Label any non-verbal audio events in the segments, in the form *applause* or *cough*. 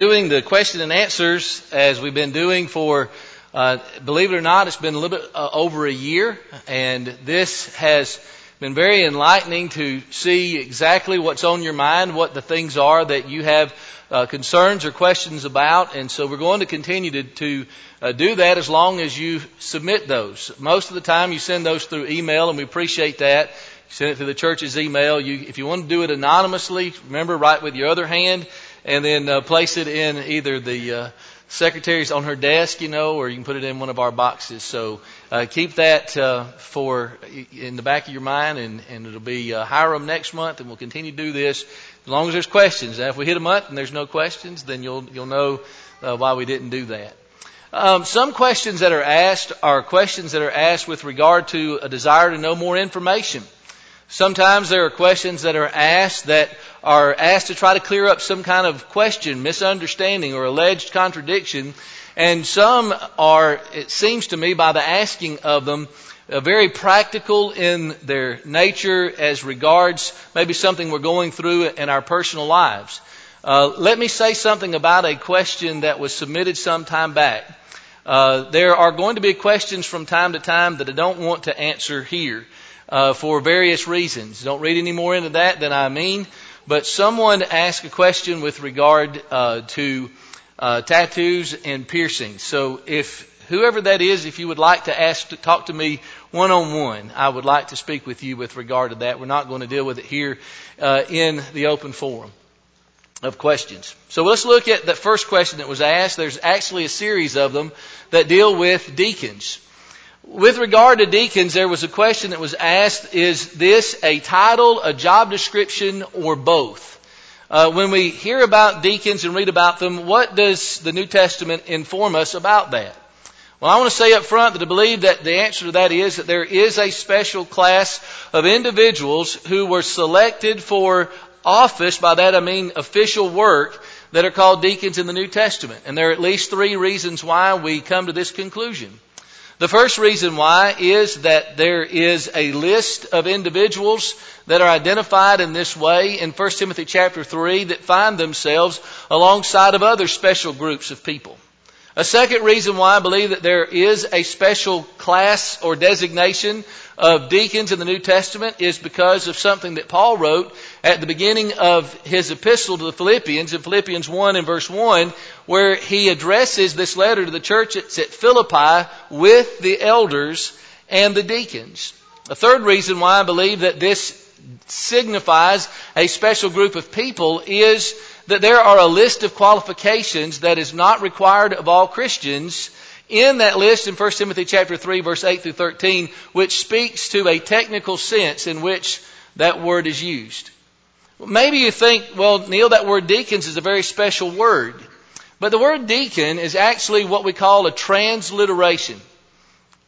doing the question and answers as we've been doing for, uh, believe it or not, it's been a little bit uh, over a year, and this has been very enlightening to see exactly what's on your mind, what the things are that you have uh, concerns or questions about, and so we're going to continue to, to uh, do that as long as you submit those. Most of the time, you send those through email, and we appreciate that. You send it through the church's email. You, if you want to do it anonymously, remember, write with your other hand and then uh, place it in either the uh, secretary's on her desk, you know, or you can put it in one of our boxes. So uh, keep that uh, for in the back of your mind, and, and it'll be uh, Hiram next month, and we'll continue to do this as long as there's questions. Now, if we hit a month and there's no questions, then you'll you'll know uh, why we didn't do that. Um, some questions that are asked are questions that are asked with regard to a desire to know more information. Sometimes there are questions that are asked that are asked to try to clear up some kind of question, misunderstanding, or alleged contradiction. And some are, it seems to me, by the asking of them, uh, very practical in their nature as regards maybe something we're going through in our personal lives. Uh, let me say something about a question that was submitted some time back. Uh, there are going to be questions from time to time that I don't want to answer here uh, for various reasons. Don't read any more into that than I mean. But someone asked a question with regard uh, to uh, tattoos and piercings. So if whoever that is, if you would like to ask to talk to me one on one, I would like to speak with you with regard to that. We're not going to deal with it here uh, in the open forum of questions. So let's look at the first question that was asked. There's actually a series of them that deal with deacons. With regard to deacons, there was a question that was asked, is this a title, a job description, or both? Uh, when we hear about deacons and read about them, what does the New Testament inform us about that? Well, I want to say up front that I believe that the answer to that is that there is a special class of individuals who were selected for office, by that I mean official work, that are called deacons in the New Testament. And there are at least three reasons why we come to this conclusion. The first reason why is that there is a list of individuals that are identified in this way in 1 Timothy chapter 3 that find themselves alongside of other special groups of people. A second reason why I believe that there is a special class or designation of deacons in the New Testament is because of something that Paul wrote at the beginning of his epistle to the Philippians in Philippians 1 and verse 1 where he addresses this letter to the church at Philippi with the elders and the deacons. A third reason why I believe that this signifies a special group of people is that there are a list of qualifications that is not required of all Christians in that list in 1 Timothy chapter 3 verse 8 through 13 which speaks to a technical sense in which that word is used. Maybe you think, well, Neil, that word deacons is a very special word. But the word deacon is actually what we call a transliteration.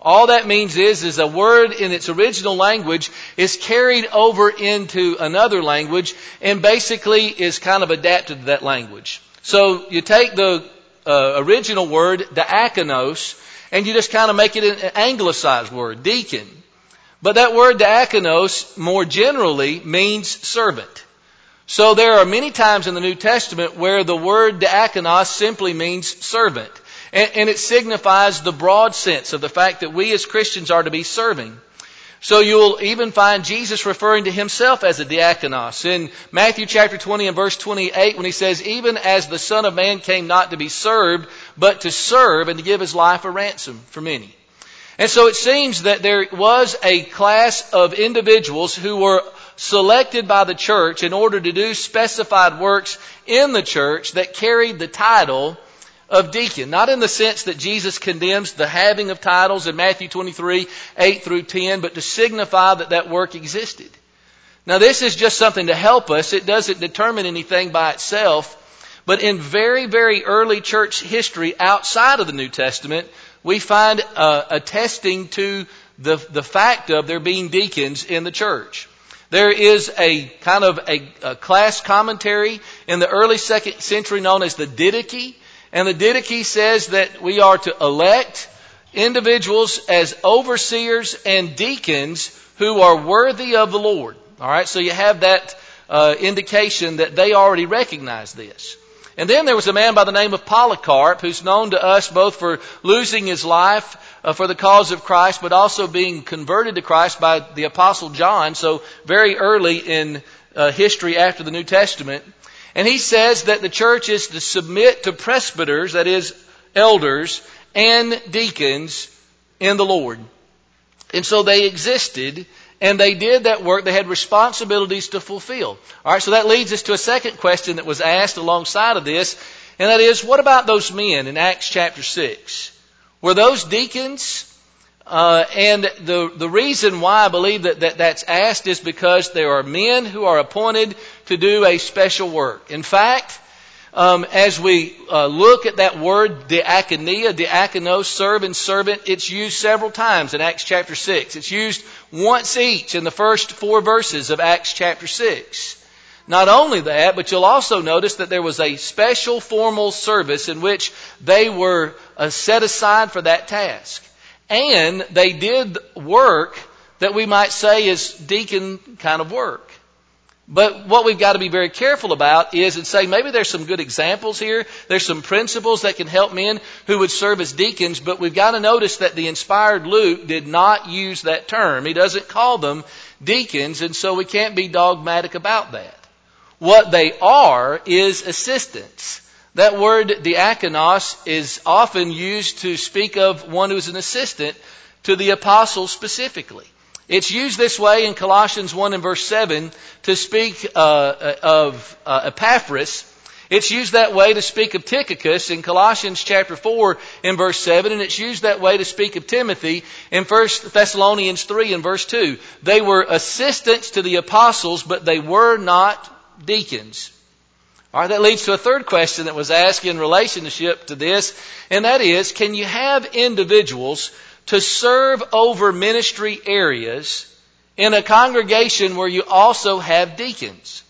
All that means is, is a word in its original language is carried over into another language and basically is kind of adapted to that language. So you take the uh, original word, diakonos, and you just kind of make it an anglicized word, deacon. But that word diakonos more generally means servant. So there are many times in the New Testament where the word diakonos simply means servant. And, and it signifies the broad sense of the fact that we as Christians are to be serving. So you'll even find Jesus referring to himself as a diakonos in Matthew chapter 20 and verse 28 when he says, even as the Son of Man came not to be served, but to serve and to give his life a ransom for many. And so it seems that there was a class of individuals who were selected by the church in order to do specified works in the church that carried the title of deacon. Not in the sense that Jesus condemns the having of titles in Matthew 23, 8 through 10, but to signify that that work existed. Now this is just something to help us. It doesn't determine anything by itself. But in very, very early church history outside of the New Testament, we find uh, attesting to the, the fact of there being deacons in the church. There is a kind of a, a class commentary in the early second century known as the Didache and the Didache says that we are to elect individuals as overseers and deacons who are worthy of the Lord. All right, so you have that uh, indication that they already recognize this. And then there was a man by the name of Polycarp who's known to us both for losing his life uh, for the cause of Christ, but also being converted to Christ by the apostle John. So very early in uh, history after the New Testament. And he says that the church is to submit to presbyters, that is, elders, and deacons in the Lord. And so they existed and they did that work. They had responsibilities to fulfill. All right, so that leads us to a second question that was asked alongside of this, and that is, what about those men in Acts chapter 6? Were those deacons? Uh, and the, the reason why I believe that, that that's asked is because there are men who are appointed to do a special work. In fact, um, as we uh, look at that word diakonia, diakonos, serve and servant, it's used several times in Acts chapter 6. It's used once each in the first four verses of Acts chapter 6. Not only that, but you'll also notice that there was a special formal service in which they were uh, set aside for that task. And they did work that we might say is deacon kind of work. But what we've got to be very careful about is and say maybe there's some good examples here. There's some principles that can help men who would serve as deacons, but we've got to notice that the inspired Luke did not use that term. He doesn't call them deacons, and so we can't be dogmatic about that. What they are is assistants. That word diakonos is often used to speak of one who's an assistant to the apostle specifically. It's used this way in Colossians 1 and verse 7 to speak uh, uh, of uh, Epaphras. It's used that way to speak of Tychicus in Colossians chapter 4 in verse 7, and it's used that way to speak of Timothy in 1 Thessalonians 3 and verse 2. They were assistants to the apostles, but they were not deacons. All right, that leads to a third question that was asked in relationship to this, and that is, can you have individuals to serve over ministry areas in a congregation where you also have deacons.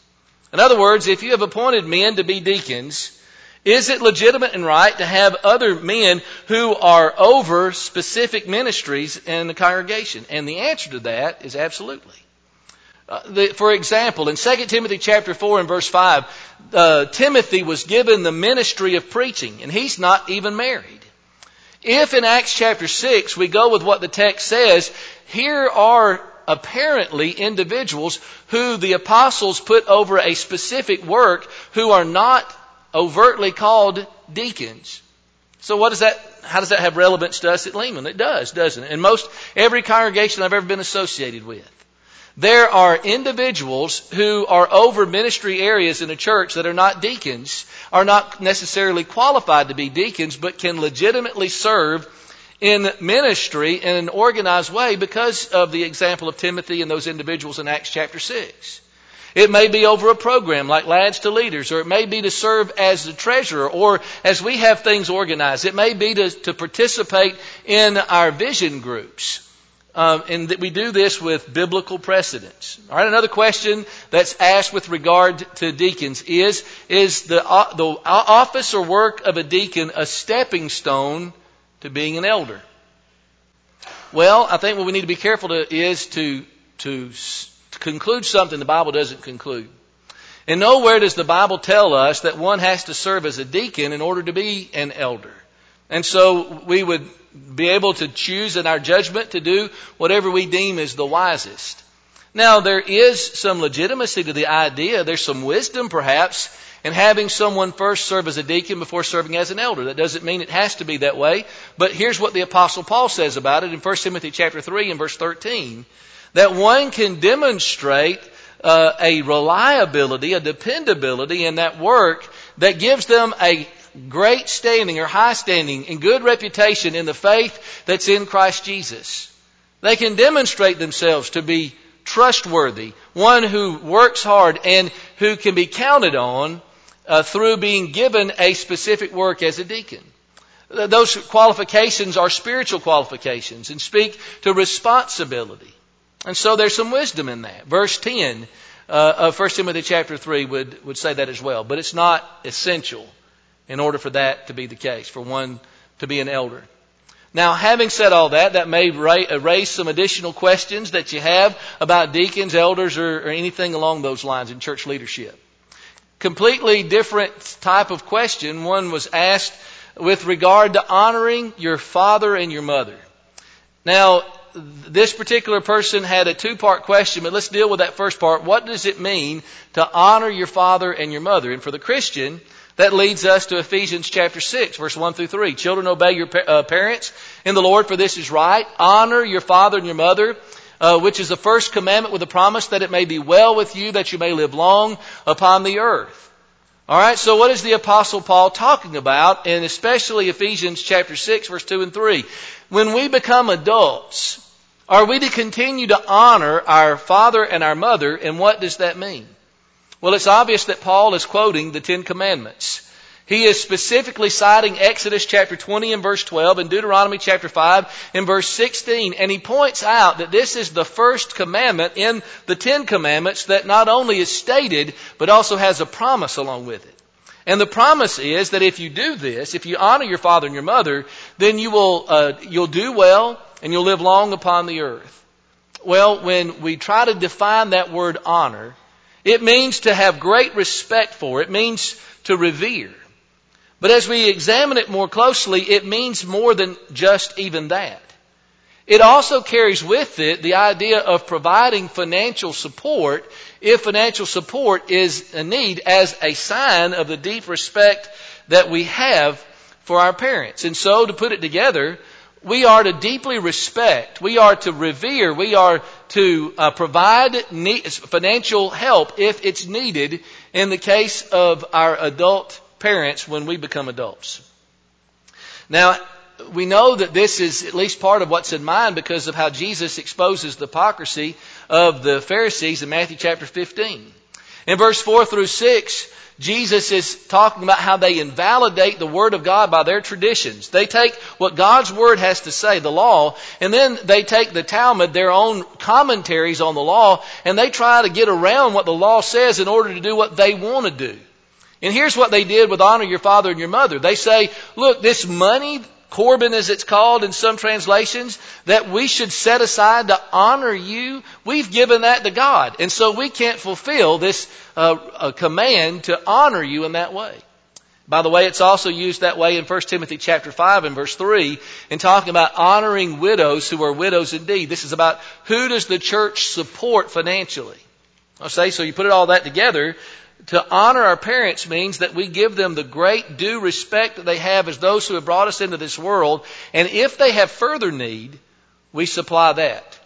In other words, if you have appointed men to be deacons, is it legitimate and right to have other men who are over specific ministries in the congregation? And the answer to that is absolutely. Uh, the, for example, in 2 Timothy chapter 4 and verse 5, uh, Timothy was given the ministry of preaching, and he's not even married. If in Acts chapter 6 we go with what the text says, here are apparently individuals who the apostles put over a specific work who are not overtly called deacons. So what does that, how does that have relevance to us at Lehman? It does, doesn't it? In most, every congregation I've ever been associated with. There are individuals who are over ministry areas in a church that are not deacons, are not necessarily qualified to be deacons, but can legitimately serve in ministry in an organized way because of the example of Timothy and those individuals in Acts chapter 6. It may be over a program like Lads to Leaders, or it may be to serve as the treasurer, or as we have things organized. It may be to, to participate in our vision groups. Um, and that we do this with biblical precedents. All right, another question that's asked with regard to deacons is: Is the uh, the office or work of a deacon a stepping stone to being an elder? Well, I think what we need to be careful to is to to, to conclude something the Bible doesn't conclude. And nowhere does the Bible tell us that one has to serve as a deacon in order to be an elder. And so we would be able to choose in our judgment to do whatever we deem is the wisest. Now, there is some legitimacy to the idea. There's some wisdom, perhaps, in having someone first serve as a deacon before serving as an elder. That doesn't mean it has to be that way. But here's what the apostle Paul says about it in 1 Timothy chapter 3 and verse 13. That one can demonstrate uh, a reliability, a dependability in that work that gives them a great standing or high standing and good reputation in the faith that's in Christ Jesus. They can demonstrate themselves to be trustworthy, one who works hard and who can be counted on uh, through being given a specific work as a deacon. Those qualifications are spiritual qualifications and speak to responsibility. And so there's some wisdom in that. Verse 10 uh, of 1 Timothy chapter 3 would, would say that as well. But it's not essential in order for that to be the case, for one to be an elder. Now, having said all that, that may raise some additional questions that you have about deacons, elders, or, or anything along those lines in church leadership. completely different type of question. One was asked with regard to honoring your father and your mother. Now, this particular person had a two part question, but let's deal with that first part. What does it mean to honor your father and your mother? And for the Christian, that leads us to Ephesians chapter 6, verse 1 through 3. Children, obey your uh, parents in the Lord, for this is right. Honor your father and your mother, uh, which is the first commandment with the promise that it may be well with you, that you may live long upon the earth. All right, so what is the apostle Paul talking about? And especially Ephesians chapter 6 verse 2 and 3. When we become adults, are we to continue to honor our father and our mother? And what does that mean? Well, it's obvious that Paul is quoting the Ten Commandments. He is specifically citing Exodus chapter 20 and verse 12 and Deuteronomy chapter 5 and verse 16. And he points out that this is the first commandment in the Ten Commandments that not only is stated, but also has a promise along with it. And the promise is that if you do this, if you honor your father and your mother, then you will, uh, you'll do well and you'll live long upon the earth. Well, when we try to define that word honor, it means to have great respect for. It means to revere. But as we examine it more closely, it means more than just even that. It also carries with it the idea of providing financial support if financial support is a need as a sign of the deep respect that we have for our parents. And so to put it together, we are to deeply respect, we are to revere, we are to uh, provide financial help if it's needed in the case of our adult parents when we become adults. Now, we know that this is at least part of what's in mind because of how Jesus exposes the hypocrisy of the Pharisees in Matthew chapter 15. In verse 4 through 6, Jesus is talking about how they invalidate the Word of God by their traditions. They take what God's Word has to say, the law, and then they take the Talmud, their own commentaries on the law, and they try to get around what the law says in order to do what they want to do. And here's what they did with honor your father and your mother. They say, look, this money, Corban as it's called in some translations, that we should set aside to honor you, we've given that to God. And so we can't fulfill this uh, command to honor you in that way. By the way, it's also used that way in 1 Timothy chapter 5 and verse 3 in talking about honoring widows who are widows indeed. This is about who does the church support financially. I say, so you put it all that together, to honor our parents means that we give them the great due respect that they have as those who have brought us into this world. And if they have further need, we supply that.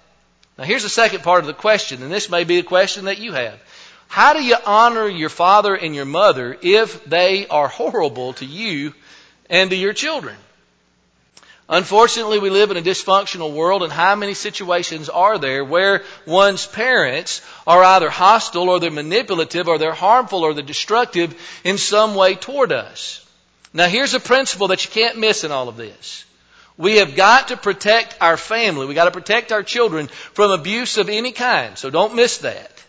Now here's the second part of the question, and this may be a question that you have. How do you honor your father and your mother if they are horrible to you and to your children? Unfortunately, we live in a dysfunctional world, and how many situations are there where one's parents are either hostile or they're manipulative or they're harmful or they're destructive in some way toward us? Now, here's a principle that you can't miss in all of this. We have got to protect our family. We've got to protect our children from abuse of any kind, so don't miss that.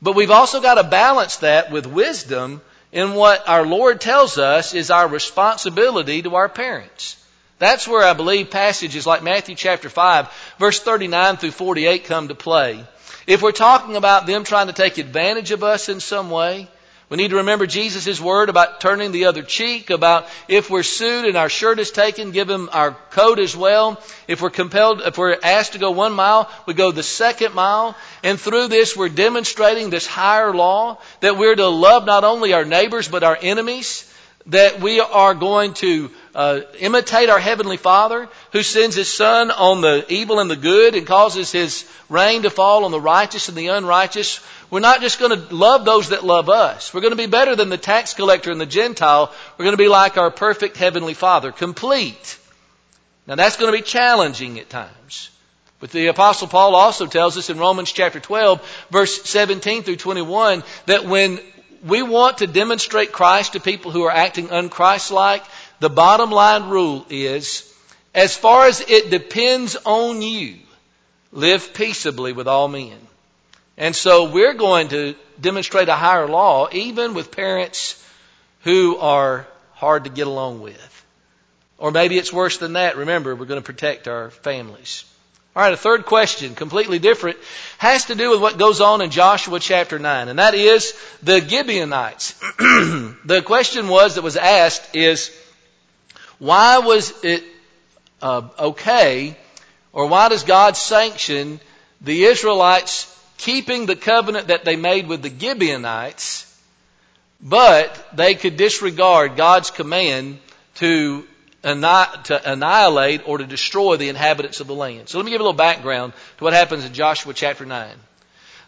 But we've also got to balance that with wisdom in what our Lord tells us is our responsibility to our parents. That's where I believe passages like Matthew chapter 5, verse 39 through 48 come to play. If we're talking about them trying to take advantage of us in some way, we need to remember Jesus' word about turning the other cheek, about if we're sued and our shirt is taken, give them our coat as well. If we're compelled, if we're asked to go one mile, we go the second mile. And through this, we're demonstrating this higher law that we're to love not only our neighbors, but our enemies that we are going to uh, imitate our heavenly Father who sends His sun on the evil and the good and causes His rain to fall on the righteous and the unrighteous. We're not just going to love those that love us. We're going to be better than the tax collector and the Gentile. We're going to be like our perfect heavenly Father, complete. Now that's going to be challenging at times. But the apostle Paul also tells us in Romans chapter 12 verse 17 through 21 that when we want to demonstrate Christ to people who are acting unchristlike, the bottom line rule is, as far as it depends on you, live peaceably with all men. And so we're going to demonstrate a higher law even with parents who are hard to get along with. Or maybe it's worse than that. Remember, we're going to protect our families. All right, a third question, completely different, has to do with what goes on in Joshua chapter 9, and that is the Gibeonites. *clears throat* the question was that was asked is, why was it uh, okay, or why does God sanction the Israelites keeping the covenant that they made with the Gibeonites, but they could disregard God's command to to annihilate or to destroy the inhabitants of the land. So let me give a little background to what happens in Joshua chapter 9.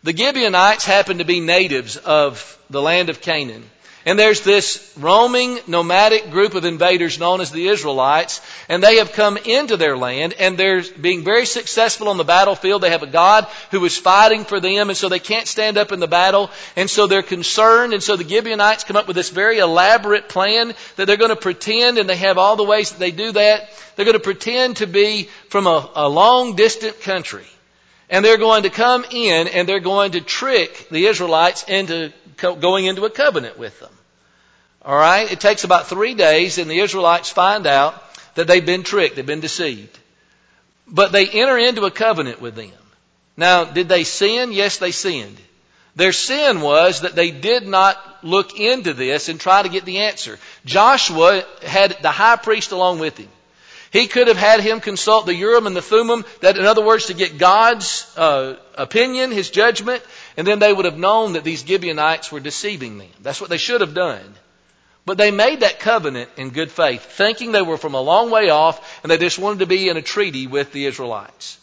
The Gibeonites happen to be natives of the land of Canaan. And there's this roaming nomadic group of invaders known as the Israelites, and they have come into their land, and they're being very successful on the battlefield. They have a God who is fighting for them, and so they can't stand up in the battle, and so they're concerned, and so the Gibeonites come up with this very elaborate plan that they're going to pretend, and they have all the ways that they do that. They're going to pretend to be from a, a long distant country. And they're going to come in and they're going to trick the Israelites into going into a covenant with them. All right? It takes about three days, and the Israelites find out that they've been tricked, they've been deceived. But they enter into a covenant with them. Now, did they sin? Yes, they sinned. Their sin was that they did not look into this and try to get the answer. Joshua had the high priest along with him. He could have had him consult the Urim and the Thummim, that in other words, to get God's uh, opinion, His judgment, and then they would have known that these Gibeonites were deceiving them. That's what they should have done. But they made that covenant in good faith, thinking they were from a long way off and they just wanted to be in a treaty with the Israelites.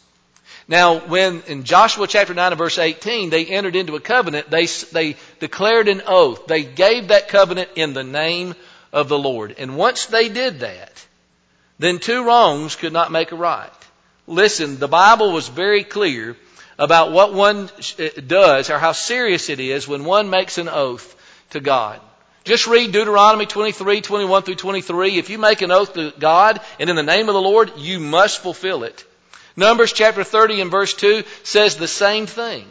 Now, when in Joshua chapter 9 and verse 18, they entered into a covenant, they, they declared an oath. They gave that covenant in the name of the Lord. And once they did that, then two wrongs could not make a right. Listen, the Bible was very clear about what one uh, does or how serious it is when one makes an oath to God. Just read Deuteronomy 23, 21 through 23. If you make an oath to God and in the name of the Lord, you must fulfill it. Numbers chapter 30 and verse 2 says the same thing.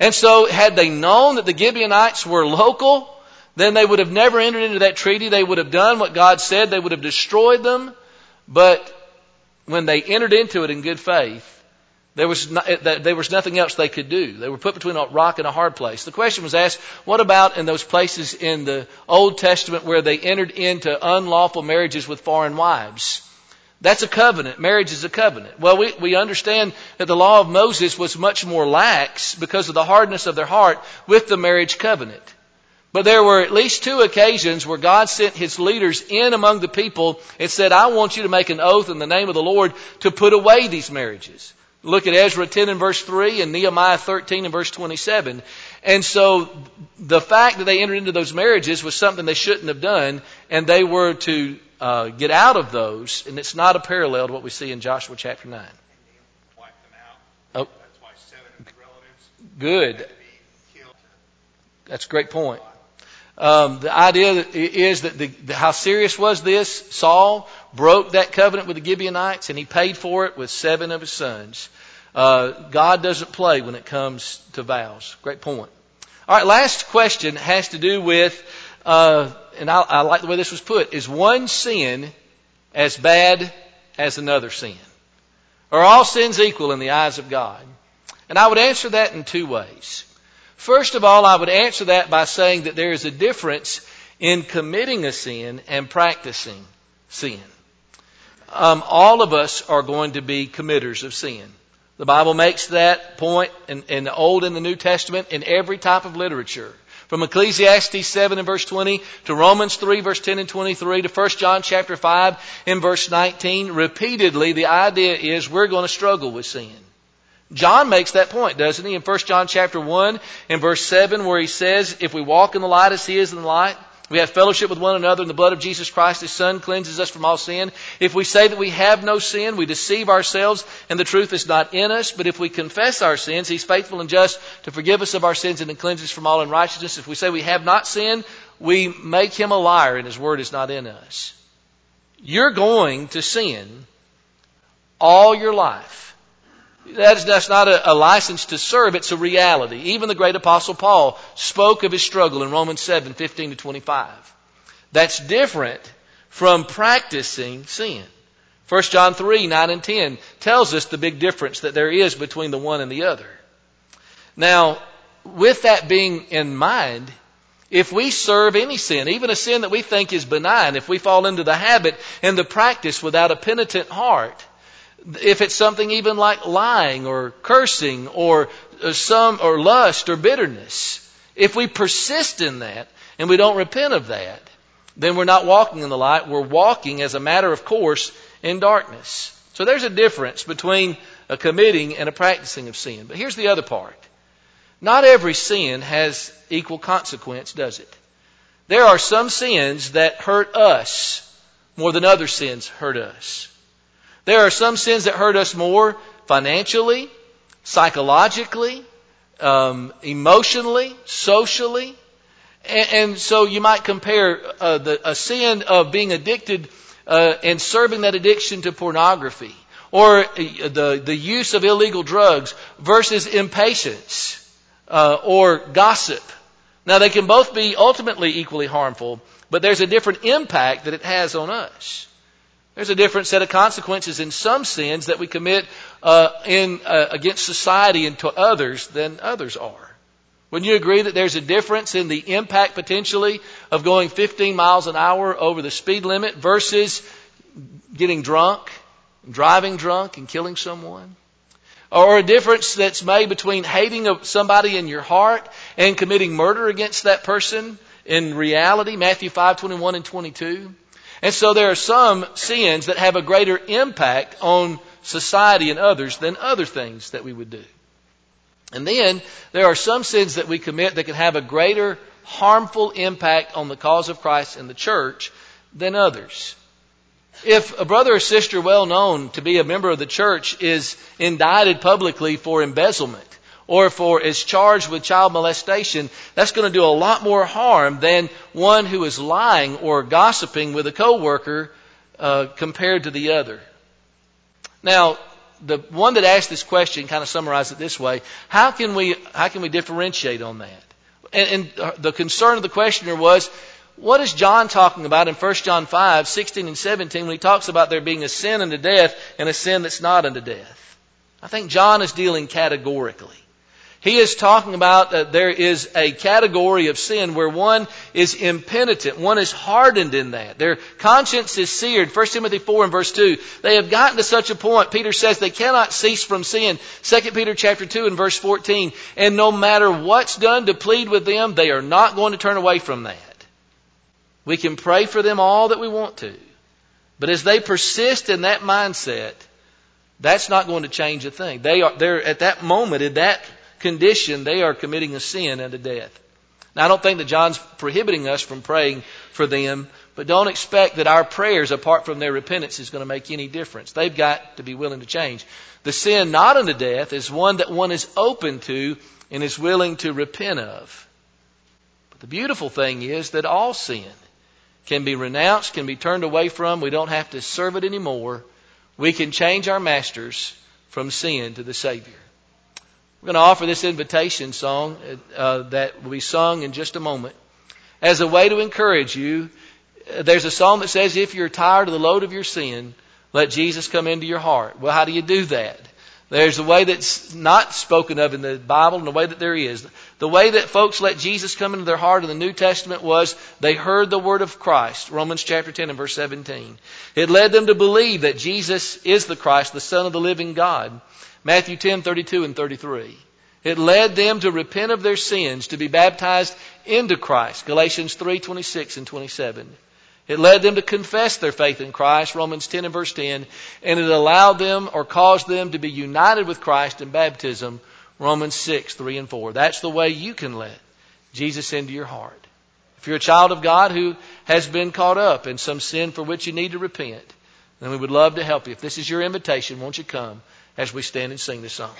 And so had they known that the Gibeonites were local, then they would have never entered into that treaty. They would have done what God said. They would have destroyed them. But when they entered into it in good faith, there was, not, eh, there was nothing else they could do. They were put between a rock and a hard place. The question was asked, what about in those places in the Old Testament where they entered into unlawful marriages with foreign wives? That's a covenant. Marriage is a covenant. Well, we, we understand that the law of Moses was much more lax because of the hardness of their heart with the marriage covenant. But there were at least two occasions where God sent his leaders in among the people and said, I want you to make an oath in the name of the Lord to put away these marriages. Look at Ezra 10 and verse 3 and Nehemiah 13 and verse 27. And so the fact that they entered into those marriages was something they shouldn't have done, and they were to uh, get out of those, and it's not a parallel to what we see in Joshua chapter 9. Oh. Good. That's a great point. Um, the idea is that the, the, how serious was this? Saul broke that covenant with the Gibeonites, and he paid for it with seven of his sons. Uh, God doesn't play when it comes to vows. Great point. All right, last question has to do with, uh, and I, I like the way this was put: Is one sin as bad as another sin? Are all sins equal in the eyes of God? And I would answer that in two ways. First of all, I would answer that by saying that there is a difference in committing a sin and practicing sin. Um, all of us are going to be committers of sin. The Bible makes that point in, in the Old and the New Testament in every type of literature. From Ecclesiastes 7 and verse 20 to Romans 3 verse 10 and 23 to 1 John chapter 5 and verse 19, repeatedly the idea is we're going to struggle with sin. John makes that point, doesn't he? In 1 John chapter 1 and verse 7 where he says, if we walk in the light as he is in the light, we have fellowship with one another and the blood of Jesus Christ, his son, cleanses us from all sin. If we say that we have no sin, we deceive ourselves and the truth is not in us. But if we confess our sins, he's faithful and just to forgive us of our sins and to cleanse us from all unrighteousness. If we say we have not sinned, we make him a liar and his word is not in us. You're going to sin all your life. That is, that's not a, a, license to serve, it's a reality. Even the great apostle Paul spoke of his struggle in Romans 7, 15 to 25. That's different from practicing sin. 1 John 3, 9 and 10 tells us the big difference that there is between the one and the other. Now, with that being in mind, if we serve any sin, even a sin that we think is benign, if we fall into the habit and the practice without a penitent heart, if it's something even like lying or cursing or uh, some or lust or bitterness, if we persist in that and we don't repent of that, then we're not walking in the light. We're walking as a matter of course in darkness. So there's a difference between a committing and a practicing of sin. But here's the other part. Not every sin has equal consequence, does it? There are some sins that hurt us more than other sins hurt us. There are some sins that hurt us more financially, psychologically, um, emotionally, socially. And, and, so you might compare uh, the, a sin of being addicted uh, and serving that addiction to pornography or uh, the, the use of illegal drugs versus impatience uh, or gossip. Now they can both be ultimately equally harmful, but there's a different impact that it has on us. There's a different set of consequences in some sins that we commit uh, in uh, against society and to others than others are. Wouldn't you agree that there's a difference in the impact potentially of going 15 miles an hour over the speed limit versus getting drunk, driving drunk, and killing someone? Or a difference that's made between hating somebody in your heart and committing murder against that person in reality, Matthew 5, 21 and 22. And so there are some sins that have a greater impact on society and others than other things that we would do. And then there are some sins that we commit that can have a greater harmful impact on the cause of Christ and the church than others. If a brother or sister well known to be a member of the church is indicted publicly for embezzlement, or for is charged with child molestation, that's going to do a lot more harm than one who is lying or gossiping with a coworker uh, compared to the other. Now, the one that asked this question kind of summarized it this way: How can we how can we differentiate on that? And, and the concern of the questioner was, what is John talking about in 1 John 5, 16 and 17 when he talks about there being a sin unto death and a sin that's not unto death? I think John is dealing categorically. He is talking about that there is a category of sin where one is impenitent. One is hardened in that. Their conscience is seared. 1 Timothy 4 and verse 2. They have gotten to such a point, Peter says they cannot cease from sin. 2 Peter chapter 2 and verse 14. And no matter what's done to plead with them, they are not going to turn away from that. We can pray for them all that we want to. But as they persist in that mindset, that's not going to change a thing. They are, they're at that moment, in that condition, they are committing a sin unto death. Now, I don't think that John's prohibiting us from praying for them, but don't expect that our prayers, apart from their repentance, is going to make any difference. They've got to be willing to change. The sin not unto death is one that one is open to and is willing to repent of. But the beautiful thing is that all sin can be renounced, can be turned away from. We don't have to serve it anymore. We can change our masters from sin to the Savior. We're going to offer this invitation song uh, that will be sung in just a moment. As a way to encourage you, uh, there's a song that says, if you're tired of the load of your sin, let Jesus come into your heart. Well, how do you do that? There's a way that's not spoken of in the Bible and the way that there is. The way that folks let Jesus come into their heart in the New Testament was they heard the word of Christ, Romans chapter 10 and verse 17. It led them to believe that Jesus is the Christ, the Son of the living God. Matthew 10, 32 and 33. It led them to repent of their sins, to be baptized into Christ. Galatians 3, 26 and 27. It led them to confess their faith in Christ, Romans 10 and verse 10, and it allowed them or caused them to be united with Christ in baptism, Romans 6, 3 and 4. That's the way you can let Jesus into your heart. If you're a child of God who has been caught up in some sin for which you need to repent, then we would love to help you. If this is your invitation, won't you come? As we stand and sing this song.